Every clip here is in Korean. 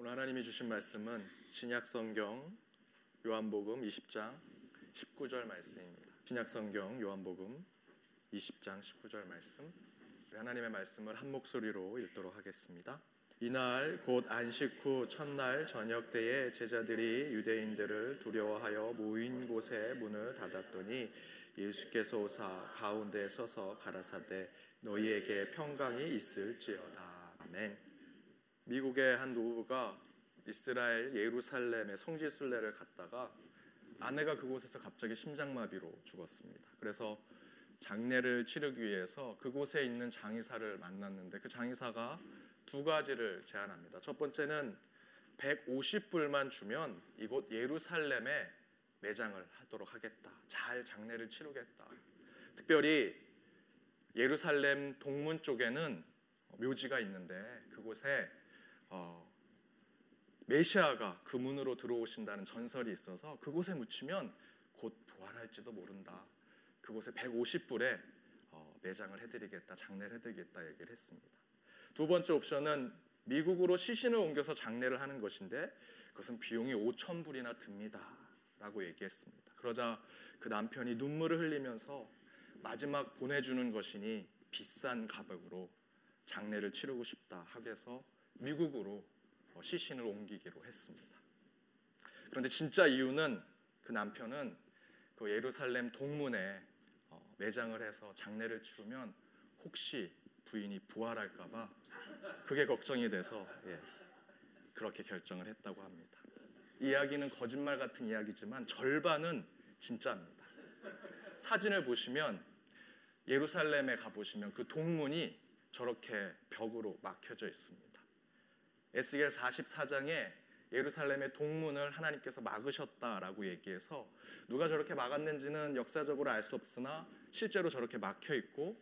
오늘 하나님이 주신 말씀은 신약 성경 요한복음 20장 19절 말씀입니다. 신약 성경 요한복음 20장 19절 말씀. 하나님의 말씀을 한 목소리로 읽도록 하겠습니다. 이날 곧 안식 후 첫날 저녁 때에 제자들이 유대인들을 두려워하여 모인 곳에 문을 닫았더니 예수께서 오사 가운데 서서 가라사대 너희에게 평강이 있을지어다. 아멘. 미국의 한 노부가 이스라엘 예루살렘의 성지 순례를 갔다가 아내가 그곳에서 갑자기 심장마비로 죽었습니다. 그래서 장례를 치르기 위해서 그곳에 있는 장의사를 만났는데 그 장의사가 두 가지를 제안합니다. 첫 번째는 150불만 주면 이곳 예루살렘에 매장을 하도록 하겠다. 잘 장례를 치르겠다. 특별히 예루살렘 동문 쪽에는 묘지가 있는데 그곳에 어, 메시아가 그 문으로 들어오신다는 전설이 있어서 그곳에 묻히면 곧 부활할지도 모른다. 그곳에 150불에 어, 매장을 해드리겠다, 장례를 해드리겠다 얘기를 했습니다. 두 번째 옵션은 미국으로 시신을 옮겨서 장례를 하는 것인데 그것은 비용이 5천 불이나 듭니다라고 얘기했습니다. 그러자 그 남편이 눈물을 흘리면서 마지막 보내주는 것이니 비싼 가격으로 장례를 치르고 싶다 하게서 미국으로 어, 시신을 옮기기로 했습니다. 그런데 진짜 이유는 그 남편은 그 예루살렘 동문에 어, 매장을 해서 장례를 치르면 혹시 부인이 부활할까봐 그게 걱정이 돼서 예, 그렇게 결정을 했다고 합니다. 이야기는 거짓말 같은 이야기지만 절반은 진짜입니다. 사진을 보시면 예루살렘에 가보시면 그 동문이 저렇게 벽으로 막혀져 있습니다. 에스겔 44장에 예루살렘의 동문을 하나님께서 막으셨다라고 얘기해서 누가 저렇게 막았는지는 역사적으로 알 수 없으나 실제로 저렇게 막혀 있고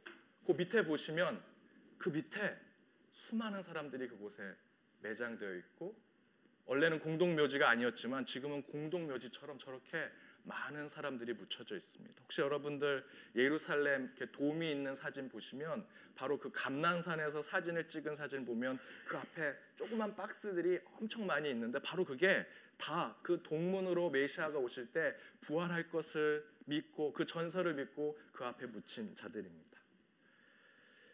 그 밑에 보시면 그 밑에 수많은 사람들이 그곳에 매장되어 있고 원래는 공동묘지가 아니었지만 지금은 공동묘지처럼 저렇게 많은 사람들이 묻혀져 있습니다. 혹시 여러분들 예루살렘 이렇게 돔이 있는 사진 보시면 바로 그 감난산에서 사진을 찍은 사진 보면 그 앞에 조그만 박스들이 엄청 많이 있는데 바로 그게 다 그 동문으로 메시아가 오실 때 부활할 것을 믿고 그 전설을 믿고 그 앞에 묻힌 자들입니다.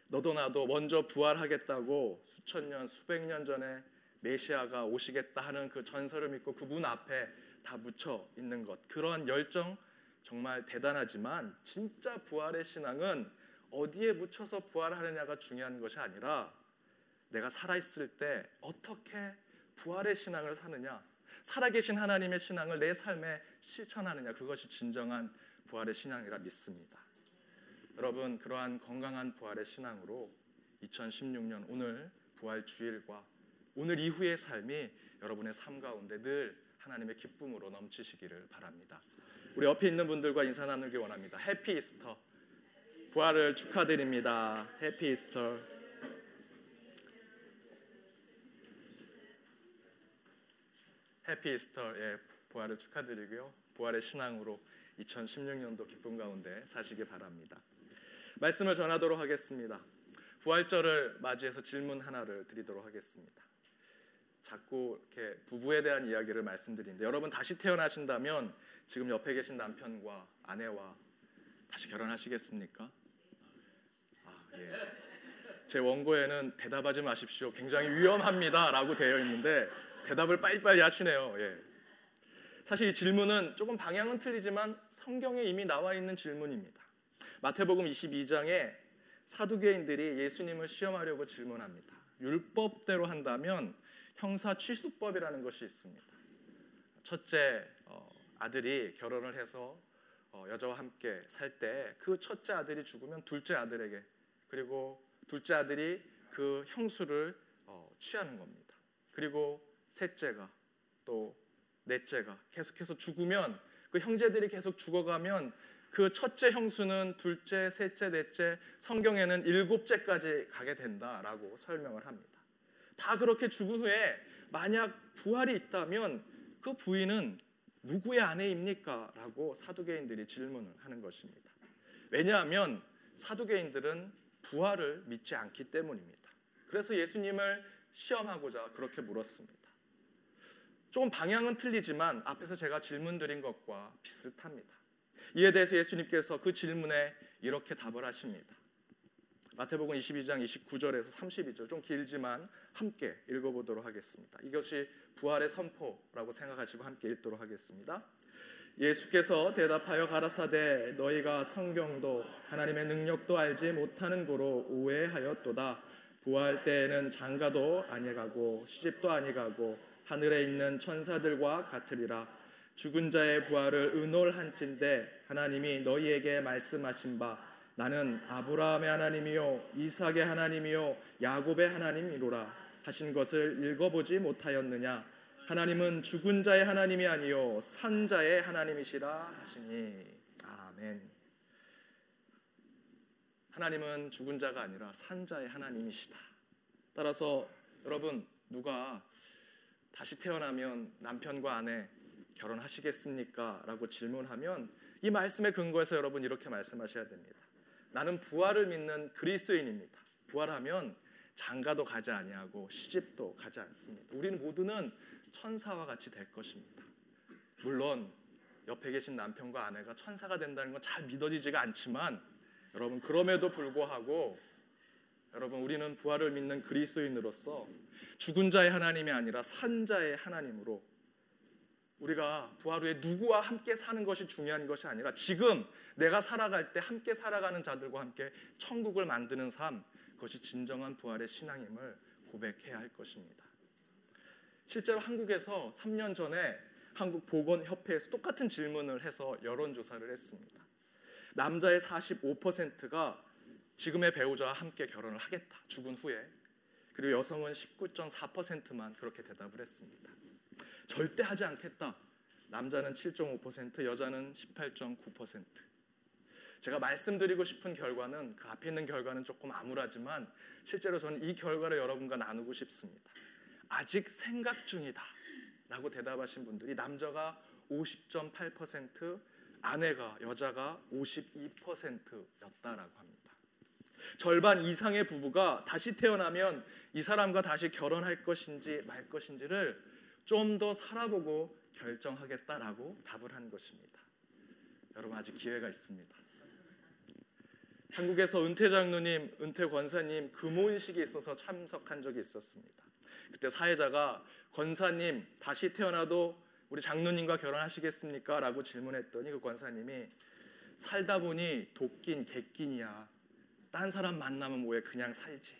너도 나도 먼저 부활하겠다고 수천 년, 수백 년 전에 메시아가 오시겠다 하는 그 전설을 믿고 그 문 앞에 다 묻혀 있는 것. 그러한 열정 정말 대단하지만 진짜 부활의 신앙은 어디에 묻혀서 부활하느냐가 중요한 것이 아니라 내가 살아 있을 때 어떻게 부활의 신앙을 사느냐, 살아계신 하나님의 신앙을 내 삶에 실천하느냐 그것이 진정한 부활의 신앙이라 믿습니다. 여러분 그러한 건강한 부활의 신앙으로 2016년 오늘 부활 주일과 오늘 이후의 삶이 여러분의 삶 가운데 늘 하나님의 기쁨으로 넘치시기를 바랍니다. 우리 옆에 있는 분들과 인사 나누기 원합니다. 해피 이스터. 부활을 축하드립니다. 해피 이스터. 해피 이스터. 예, 부활을 축하드리고요. 부활의 신앙으로 2016년도 기쁨 가운데 사시기 바랍니다. 말씀을 전하도록 하겠습니다. 부활절을 맞이해서 질문 하나를 드리도록 하겠습니다. 자꾸 이렇게 부부에 대한 이야기를 말씀드리는데 여러분 다시 태어나신다면 지금 옆에 계신 남편과 아내와 다시 결혼하시겠습니까? 아, 예. 제 원고에는 대답하지 마십시오. 굉장히 위험합니다라고 되어 있는데 대답을 빨리빨리 하시네요. 예. 사실 이 질문은 조금 방향은 틀리지만 성경에 이미 나와 있는 질문입니다. 마태복음 22장에 사두개인들이 예수님을 시험하려고 질문합니다. 율법대로 한다면 형사 취수법이라는 것이 있습니다. 첫째 어, 아들이 결혼을 해서 어, 여자와 함께 살 때 그 첫째 아들이 죽으면 둘째 아들에게 그리고 둘째 아들이 그 형수를 어, 취하는 겁니다. 그리고 셋째가 또 넷째가 계속해서 죽으면 그 형제들이 계속 죽어가면 그 첫째 형수는 둘째, 셋째, 넷째, 성경에는 일곱째까지 가게 된다라고 설명을 합니다. 다 그렇게 죽은 후에 만약 부활이 있다면 그 부인은 누구의 아내입니까? 라고 사두개인들이 질문을 하는 것입니다. 왜냐하면 사두개인들은 부활을 믿지 않기 때문입니다. 그래서 예수님을 시험하고자 그렇게 물었습니다. 조금 방향은 틀리지만 앞에서 제가 질문 드린 것과 비슷합니다. 이에 대해서 예수님께서 그 질문에 이렇게 답을 하십니다. 마태복음 22장 29절에서 32절 좀 길지만 함께 읽어보도록 하겠습니다. 이것이 부활의 선포라고 생각하시고 함께 읽도록 하겠습니다. 예수께서 대답하여 가라사대 너희가 성경도 하나님의 능력도 알지 못하는 고로 오해하였도다. 부활 때에는 장가도 아니가고 시집도 아니가고 하늘에 있는 천사들과 같으리라. 죽은 자의 부활을 의논한진대 하나님이 너희에게 말씀하신 바 나는 아브라함의 하나님이요 이삭의 하나님이요 야곱의 하나님이로라 하신 것을 읽어보지 못하였느냐 하나님은 죽은 자의 하나님이 아니요 산 자의 하나님이시라 하시니 아멘 하나님은 죽은 자가 아니라 산 자의 하나님이시다 따라서 여러분 누가 다시 태어나면 남편과 아내 결혼하시겠습니까? 라고 질문하면 이 말씀의 근거에서 여러분 이렇게 말씀하셔야 됩니다. 나는 부활을 믿는 그리스도인입니다. 부활하면 장가도 가지 아니하고 시집도 가지 않습니다. 우리는 모두는 천사와 같이 될 것입니다. 물론 옆에 계신 남편과 아내가 천사가 된다는 건 잘 믿어지지가 않지만 여러분 그럼에도 불구하고 여러분 우리는 부활을 믿는 그리스도인으로서 죽은 자의 하나님이 아니라 산 자의 하나님으로 우리가 부활 후에 누구와 함께 사는 것이 중요한 것이 아니라 지금 내가 살아갈 때 함께 살아가는 자들과 함께 천국을 만드는 삶 그것이 진정한 부활의 신앙임을 고백해야 할 것입니다. 실제로 한국에서 3년 전에 한국 보건협회에서 똑같은 질문을 해서 여론조사를 했습니다. 남자의 45%가 지금의 배우자와 함께 결혼을 하겠다. 죽은 후에. 그리고 여성은 19.4%만 그렇게 대답을 했습니다. 절대 하지 않겠다. 남자는 7.5%, 여자는 18.9%. 제가 말씀드리고 싶은 결과는 그 앞에 있는 결과는 조금 암울하지만 실제로 저는 이 결과를 여러분과 나누고 싶습니다. 아직 생각 중이다. 라고 대답하신 분들이 남자가 50.8%, 아내가 여자가 52%였다라고 합니다. 절반 이상의 부부가 다시 태어나면 이 사람과 다시 결혼할 것인지 말 것인지를 좀 더 살아보고 결정하겠다라고 답을 한 것입니다. 여러분 아직 기회가 있습니다. 한국에서 은퇴 장로님, 은퇴 권사님 금혼식이 있어서 참석한 적이 있었습니다. 그때 사회자가 권사님 다시 태어나도 우리 장로님과 결혼하시겠습니까? 라고 질문했더니 그 권사님이 살다 보니 도끼인 객긴이야. 딴 사람 만나면 뭐해 그냥 살지.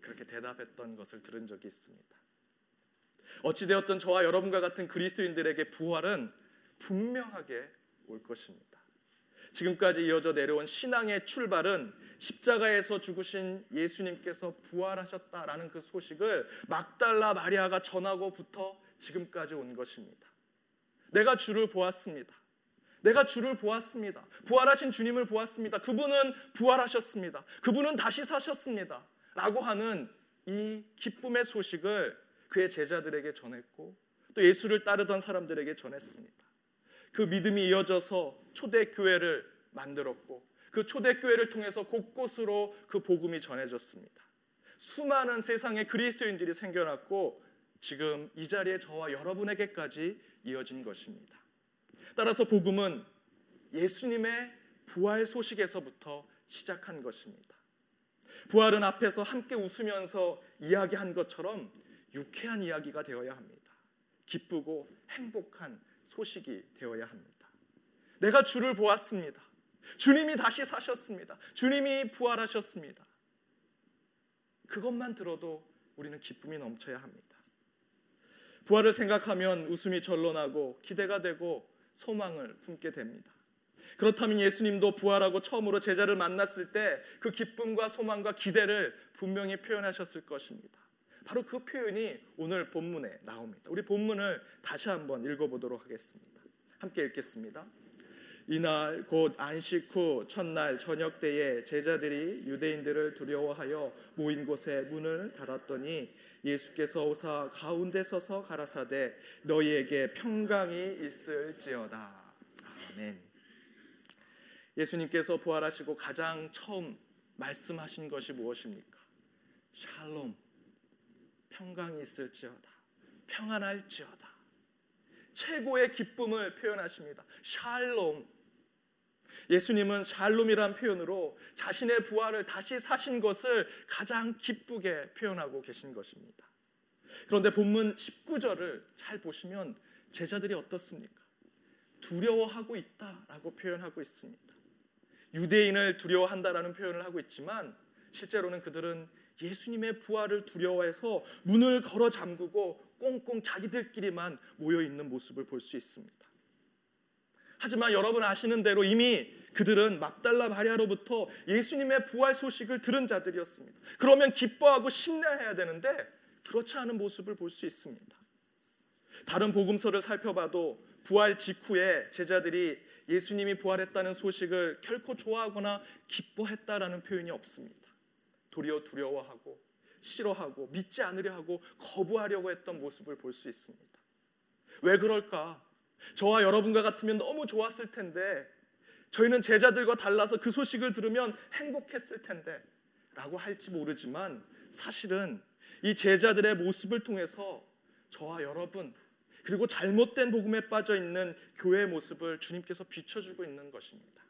그렇게 대답했던 것을 들은 적이 있습니다. 어찌되었든 저와 여러분과 같은 그리스도인들에게 부활은 분명하게 올 것입니다. 지금까지 이어져 내려온 신앙의 출발은 십자가에서 죽으신 예수님께서 부활하셨다라는 그 소식을 막달라 마리아가 전하고부터 지금까지 온 것입니다. 내가 주를 보았습니다. 내가 주를 보았습니다. 부활하신 주님을 보았습니다. 그분은 부활하셨습니다. 그분은 다시 사셨습니다. 라고 하는 이 기쁨의 소식을 그의 제자들에게 전했고 또 예수를 따르던 사람들에게 전했습니다. 그 믿음이 이어져서 초대 교회를 만들었고 그 초대 교회를 통해서 곳곳으로 그 복음이 전해졌습니다. 수많은 세상의 그리스도인들이 생겨났고 지금 이 자리에 저와 여러분에게까지 이어진 것입니다. 따라서 복음은 예수님의 부활 소식에서부터 시작한 것입니다. 부활은 앞에서 함께 웃으면서 이야기한 것처럼 유쾌한 이야기가 되어야 합니다. 기쁘고 행복한 소식이 되어야 합니다. 내가 주를 보았습니다. 주님이 다시 사셨습니다. 주님이 부활하셨습니다. 그것만 들어도 우리는 기쁨이 넘쳐야 합니다. 부활을 생각하면 웃음이 절로 나고 기대가 되고 소망을 품게 됩니다. 그렇다면 예수님도 부활하고 처음으로 제자를 만났을 때 그 기쁨과 소망과 기대를 분명히 표현하셨을 것입니다. 바로 그 표현이 오늘 본문에 나옵니다. 우리 본문을 다시 한번 읽어보도록 하겠습니다. 함께 읽겠습니다. 이날 곧 안식 후 첫날 저녁 때에 제자들이 유대인들을 두려워하여 모인 곳에 문을 닫았더니 예수께서 오사 가운데 서서 가라사대 너희에게 평강이 있을지어다. 아멘. 예수님께서 부활하시고 가장 처음 말씀하신 것이 무엇입니까? 샬롬 평강이 있을지어다. 평안할지어다. 최고의 기쁨을 표현하십니다. 샬롬. 예수님은 샬롬이란 표현으로 자신의 부활을 다시 사신 것을 가장 기쁘게 표현하고 계신 것입니다. 그런데 본문 19절을 잘 보시면 제자들이 어떻습니까? 두려워하고 있다라고 표현하고 있습니다. 유대인을 두려워한다라는 표현을 하고 있지만 실제로는 그들은 예수님의 부활을 두려워해서 문을 걸어 잠그고 꽁꽁 자기들끼리만 모여 있는 모습을 볼 수 있습니다. 하지만 여러분 아시는 대로 이미 그들은 막달라 마리아로부터 예수님의 부활 소식을 들은 자들이었습니다. 그러면 기뻐하고 신뢰해야 되는데 그렇지 않은 모습을 볼 수 있습니다. 다른 복음서를 살펴봐도 부활 직후에 제자들이 예수님이 부활했다는 소식을 결코 좋아하거나 기뻐했다라는 표현이 없습니다. 도리어 두려워하고 싫어하고 믿지 않으려 하고 거부하려고 했던 모습을 볼 수 있습니다. 왜 그럴까? 저와 여러분과 같으면 너무 좋았을 텐데 저희는 제자들과 달라서 그 소식을 들으면 행복했을 텐데 라고 할지 모르지만 사실은 이 제자들의 모습을 통해서 저와 여러분 그리고 잘못된 복음에 빠져 있는 교회의 모습을 주님께서 비춰주고 있는 것입니다.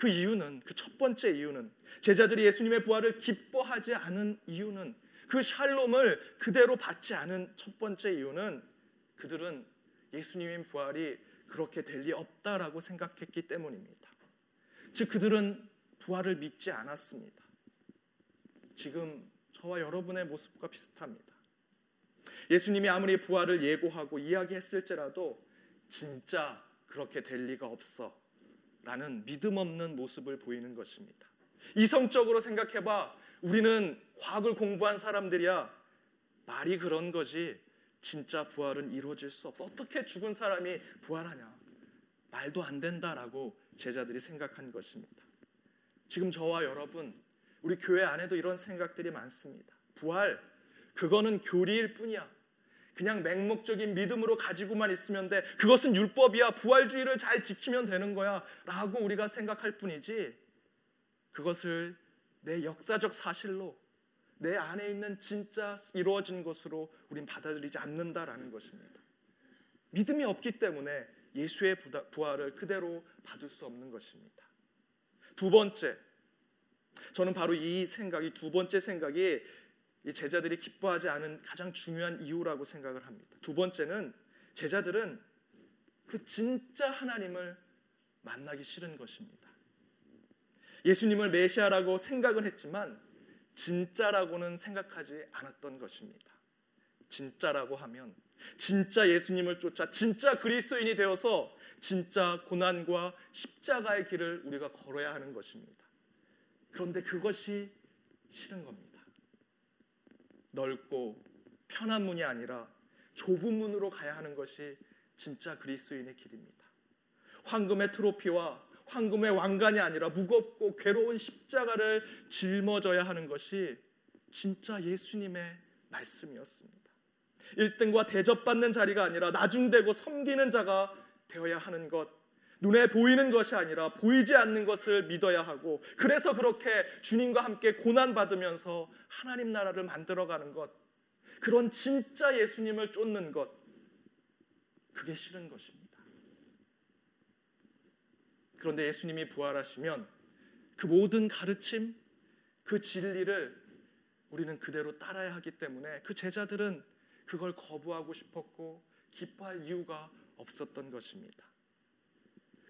그 이유는 그 첫 번째 이유는 제자들이 예수님의 부활을 기뻐하지 않은 이유는 그 샬롬을 그대로 받지 않은 첫 번째 이유는 그들은 예수님의 부활이 그렇게 될 리 없다라고 생각했기 때문입니다. 즉 그들은 부활을 믿지 않았습니다. 지금 저와 여러분의 모습과 비슷합니다. 예수님이 아무리 부활을 예고하고 이야기했을지라도 진짜 그렇게 될 리가 없어 라는 믿음 없는 모습을 보이는 것입니다. 이성적으로 생각해봐. 우리는 과학을 공부한 사람들이야. 말이 그런 거지. 진짜 부활은 이루어질 수 없어. 어떻게 죽은 사람이 부활하냐? 말도 안 된다라고 제자들이 생각한 것입니다. 지금 저와 여러분, 우리 교회 안에도 이런 생각들이 많습니다. 부활, 그거는 교리일 뿐이야. 그냥 맹목적인 믿음으로 가지고만 있으면 돼. 그것은 율법이야. 부활주의를 잘 지키면 되는 거야. 라고 우리가 생각할 뿐이지. 그것을 내 역사적 사실로 내 안에 있는 진짜 이루어진 것으로 우린 받아들이지 않는다라는 것입니다. 믿음이 없기 때문에 예수의 부활을 그대로 받을 수 없는 것입니다. 두 번째, 저는 바로 이 생각이 두 번째 생각이 이 제자들이 기뻐하지 않은 가장 중요한 이유라고 생각을 합니다. 두 번째는 제자들은 그 진짜 하나님을 만나기 싫은 것입니다. 예수님을 메시아라고 생각은 했지만 진짜라고는 생각하지 않았던 것입니다. 진짜라고 하면 진짜 예수님을 쫓아 진짜 그리스도인이 되어서 진짜 고난과 십자가의 길을 우리가 걸어야 하는 것입니다. 그런데 그것이 싫은 겁니다. 넓고 편한 문이 아니라 좁은 문으로 가야 하는 것이 진짜 그리스도인의 길입니다. 황금의 트로피와 황금의 왕관이 아니라 무겁고 괴로운 십자가를 짊어져야 하는 것이 진짜 예수님의 말씀이었습니다. 1등과 대접받는 자리가 아니라 나중되고 섬기는 자가 되어야 하는 것, 눈에 보이는 것이 아니라 보이지 않는 것을 믿어야 하고 그래서 그렇게 주님과 함께 고난 받으면서 하나님 나라를 만들어 가는 것 그런 진짜 예수님을 쫓는 것 그게 싫은 것입니다. 그런데 예수님이 부활하시면 그 모든 가르침 그 진리를 우리는 그대로 따라야 하기 때문에 그 제자들은 그걸 거부하고 싶었고 기뻐할 이유가 없었던 것입니다.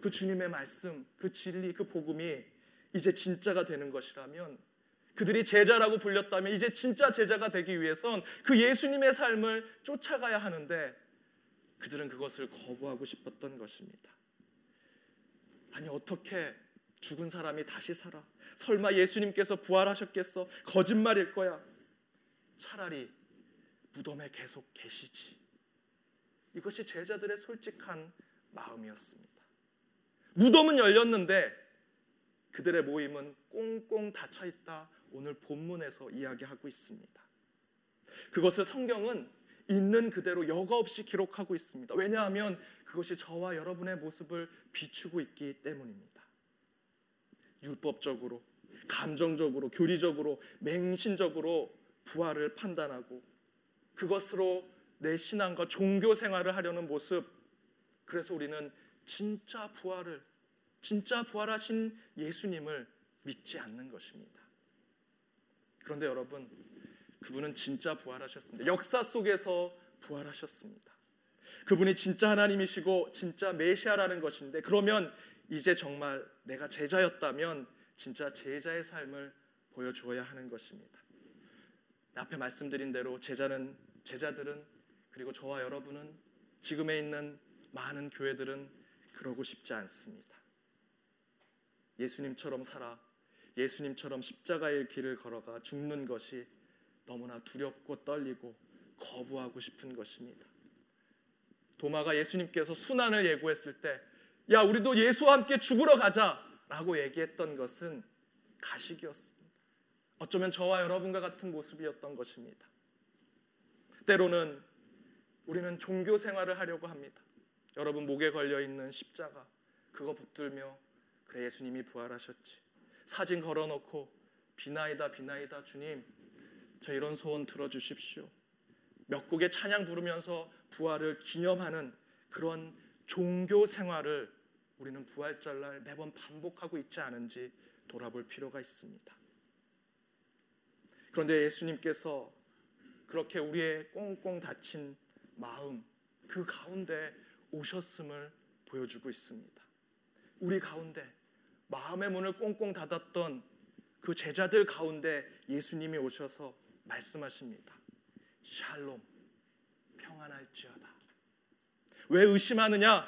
그 주님의 말씀, 그 진리, 그 복음이 이제 진짜가 되는 것이라면 그들이 제자라고 불렸다면 이제 진짜 제자가 되기 위해선 그 예수님의 삶을 쫓아가야 하는데 그들은 그것을 거부하고 싶었던 것입니다. 아니 어떻게 죽은 사람이 다시 살아? 설마 예수님께서 부활하셨겠어? 거짓말일 거야. 차라리 무덤에 계속 계시지. 이것이 제자들의 솔직한 마음이었습니다. 무덤은 열렸는데 그들의 모임은 꽁꽁 닫혀 있다. 오늘 본문에서 이야기하고 있습니다. 그것을 성경은 있는 그대로 여과 없이 기록하고 있습니다. 왜냐하면 그것이 저와 여러분의 모습을 비추고 있기 때문입니다. 율법적으로, 감정적으로, 교리적으로, 맹신적으로 부활을 판단하고 그것으로 내 신앙과 종교 생활을 하려는 모습 그래서 우리는 진짜 부활을 진짜 부활하신 예수님을 믿지 않는 것입니다. 그런데 여러분 그분은 진짜 부활하셨습니다. 역사 속에서 부활하셨습니다. 그분이 진짜 하나님이시고 진짜 메시아라는 것인데 그러면 이제 정말 내가 제자였다면 진짜 제자의 삶을 보여주어야 하는 것입니다. 앞에 말씀드린 대로 제자는 제자들은 그리고 저와 여러분은 지금에 있는 많은 교회들은 그러고 싶지 않습니다. 예수님처럼 살아 예수님처럼 십자가의 길을 걸어가 죽는 것이 너무나 두렵고 떨리고 거부하고 싶은 것입니다. 도마가 예수님께서 순환을 예고했을 때, 야, 우리도 예수와 함께 죽으러 가자 라고 얘기했던 것은 가식이었습니다. 어쩌면 저와 여러분과 같은 모습이었던 것입니다. 때로는 우리는 종교 생활을 하려고 합니다. 여러분 목에 걸려 있는 십자가 그거 붙들며 그래 예수님이 부활하셨지. 사진 걸어놓고 비나이다 비나이다 주님 저 이런 소원 들어주십시오. 몇 곡의 찬양 부르면서 부활을 기념하는 그런 종교 생활을 우리는 부활절 날 매번 반복하고 있지 않은지 돌아볼 필요가 있습니다. 그런데 예수님께서 그렇게 우리의 꽁꽁 닫힌 마음 그 가운데 오셨음을 보여주고 있습니다. 우리 가운데 마음의 문을 꽁꽁 닫았던 그 제자들 가운데 예수님이 오셔서 말씀하십니다. 샬롬 평안할지어다. 왜 의심하느냐?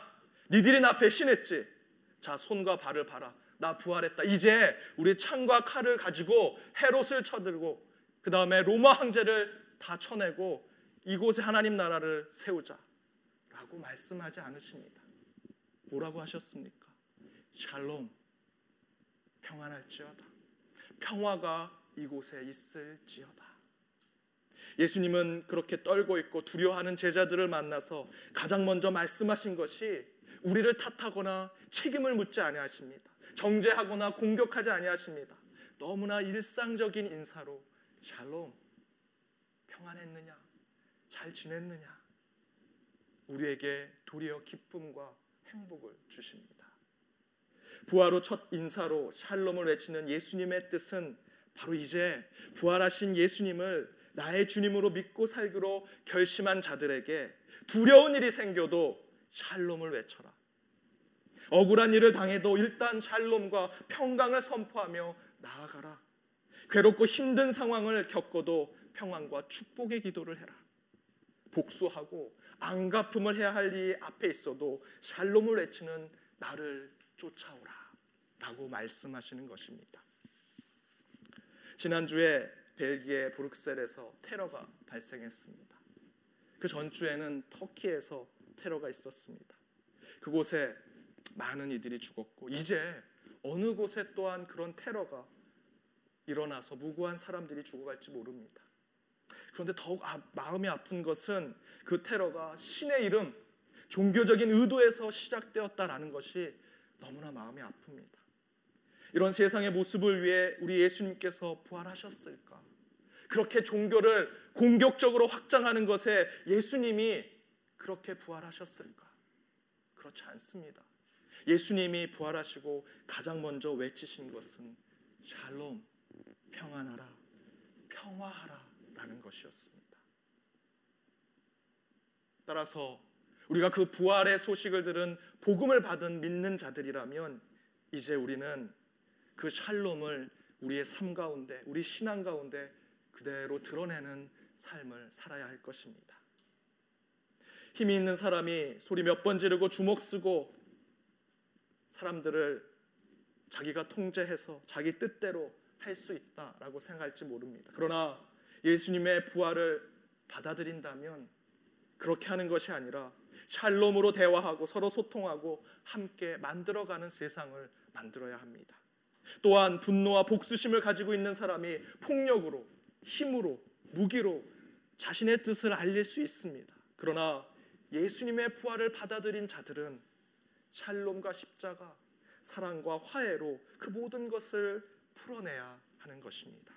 니들이 나 배신했지. 자 손과 발을 봐라. 나 부활했다. 이제 우리 창과 칼을 가지고 헤롯을 쳐들고 그 다음에 로마 황제를 다 쳐내고 이곳에 하나님 나라를 세우자. 라고 말씀하지 않으십니다. 뭐라고 하셨습니까? 샬롬 평안할지어다. 평화가 이곳에 있을지어다. 예수님은 그렇게 떨고 있고 두려워하는 제자들을 만나서 가장 먼저 말씀하신 것이 우리를 탓하거나 책임을 묻지 아니하십니다. 정죄하거나 공격하지 아니하십니다. 너무나 일상적인 인사로 샬롬 평안했느냐? 잘 지냈느냐? 우리에게 도리어 기쁨과 행복을 주십니다. 부활 후첫 인사로 샬롬을 외치는 예수님의 뜻은 바로 이제 부활하신 예수님을 나의 주님으로 믿고 살기로 결심한 자들에게 두려운 일이 생겨도 샬롬을 외쳐라. 억울한 일을 당해도 일단 샬롬과 평강을 선포하며 나아가라. 괴롭고 힘든 상황을 겪어도 평안과 축복의 기도를 해라. 복수하고 안갚음을 해야 할이 앞에 있어도 샬롬을 외치는 나를 쫓아오라. 라고 말씀하시는 것입니다. 지난주에 벨기에 브룩셀에서 테러가 발생했습니다. 그 전주에는 터키에서 테러가 있었습니다. 그곳에 많은 이들이 죽었고 이제 어느 곳에 또한 그런 테러가 일어나서 무고한 사람들이 죽어갈지 모릅니다. 그런데 더욱 아, 마음이 아픈 것은 그 테러가 신의 이름, 종교적인 의도에서 시작되었다라는 것이 너무나 마음이 아픕니다. 이런 세상의 모습을 위해 우리 예수님께서 부활하셨을까? 그렇게 종교를 공격적으로 확장하는 것에 예수님이 그렇게 부활하셨을까? 그렇지 않습니다. 예수님이 부활하시고 가장 먼저 외치신 것은 샬롬, 평안하라, 평화하라 라는 것이었습니다. 따라서 우리가 그 부활의 소식을 들은 복음을 받은 믿는 자들이라면 이제 우리는 그 샬롬을 우리의 삶 가운데, 우리 신앙 가운데 그대로 드러내는 삶을 살아야 할 것입니다. 힘이 있는 사람이 소리 몇 번 지르고 주먹 쓰고 사람들을 자기가 통제해서 자기 뜻대로 할 수 있다라고 생각할지 모릅니다. 그러나 예수님의 부활을 받아들인다면 그렇게 하는 것이 아니라 샬롬으로 대화하고 서로 소통하고 함께 만들어가는 세상을 만들어야 합니다. 또한 분노와 복수심을 가지고 있는 사람이 폭력으로 힘으로 무기로 자신의 뜻을 알릴 수 있습니다. 그러나 예수님의 부활을 받아들인 자들은 샬롬과 십자가, 사랑과 화해로 그 모든 것을 풀어내야 하는 것입니다.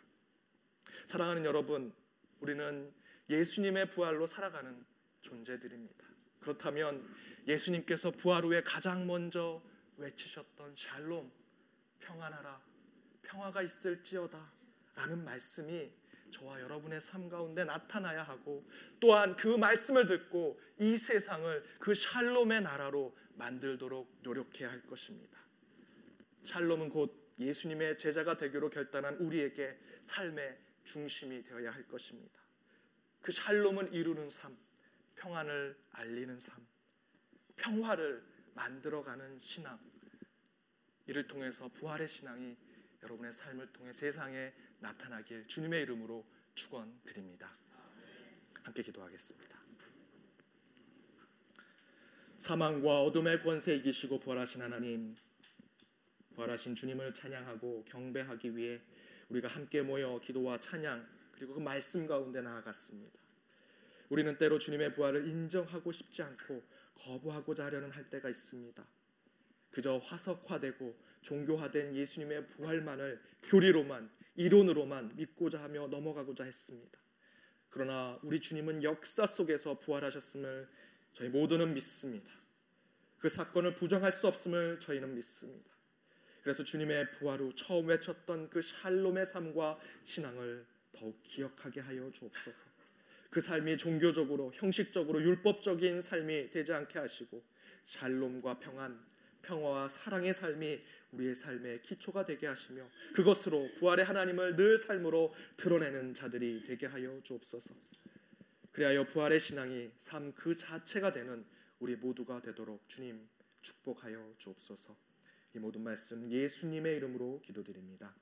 사랑하는 여러분, 우리는 예수님의 부활로 살아가는 존재들입니다. 그렇다면 예수님께서 부활 후에 가장 먼저 외치셨던 샬롬 평안하라 평화가 있을지어다 라는 말씀이 저와 여러분의 삶 가운데 나타나야 하고 또한 그 말씀을 듣고 이 세상을 그 샬롬의 나라로 만들도록 노력해야 할 것입니다. 샬롬은 곧 예수님의 제자가 되기로 결단한 우리에게 삶의 중심이 되어야 할 것입니다. 그 샬롬을 이루는 삶, 평안을 알리는 삶, 평화를 만들어가는 신앙. 이를 통해서 부활의 신앙이 여러분의 삶을 통해 세상에 나타나길 주님의 이름으로 축원드립니다. 함께 기도하겠습니다. 사망과 어둠의 권세 이기시고 부활하신 하나님, 부활하신 주님을 찬양하고 경배하기 위해 우리가 함께 모여 기도와 찬양 그리고 그 말씀 가운데 나아갔습니다. 우리는 때로 주님의 부활을 인정하고 싶지 않고 거부하고자 하려는 할 때가 있습니다. 그저 화석화되고 종교화된 예수님의 부활만을 교리로만 이론으로만 믿고자 하며 넘어가고자 했습니다. 그러나 우리 주님은 역사 속에서 부활하셨음을 저희 모두는 믿습니다. 그 사건을 부정할 수 없음을 저희는 믿습니다. 그래서 주님의 부활 후 처음 외쳤던 그 샬롬의 삶과 신앙을 더욱 기억하게 하여 주옵소서. 그 삶이 종교적으로 형식적으로 율법적인 삶이 되지 않게 하시고 샬롬과 평안, 평화와 사랑의 삶이 우리의 삶의 기초가 되게 하시며 그것으로 부활의 하나님을 늘 삶으로 드러내는 자들이 되게 하여 주옵소서. 그리하여 부활의 신앙이 삶 그 자체가 되는 우리 모두가 되도록 주님 축복하여 주옵소서. 이 모든 말씀 예수님의 이름으로 기도드립니다.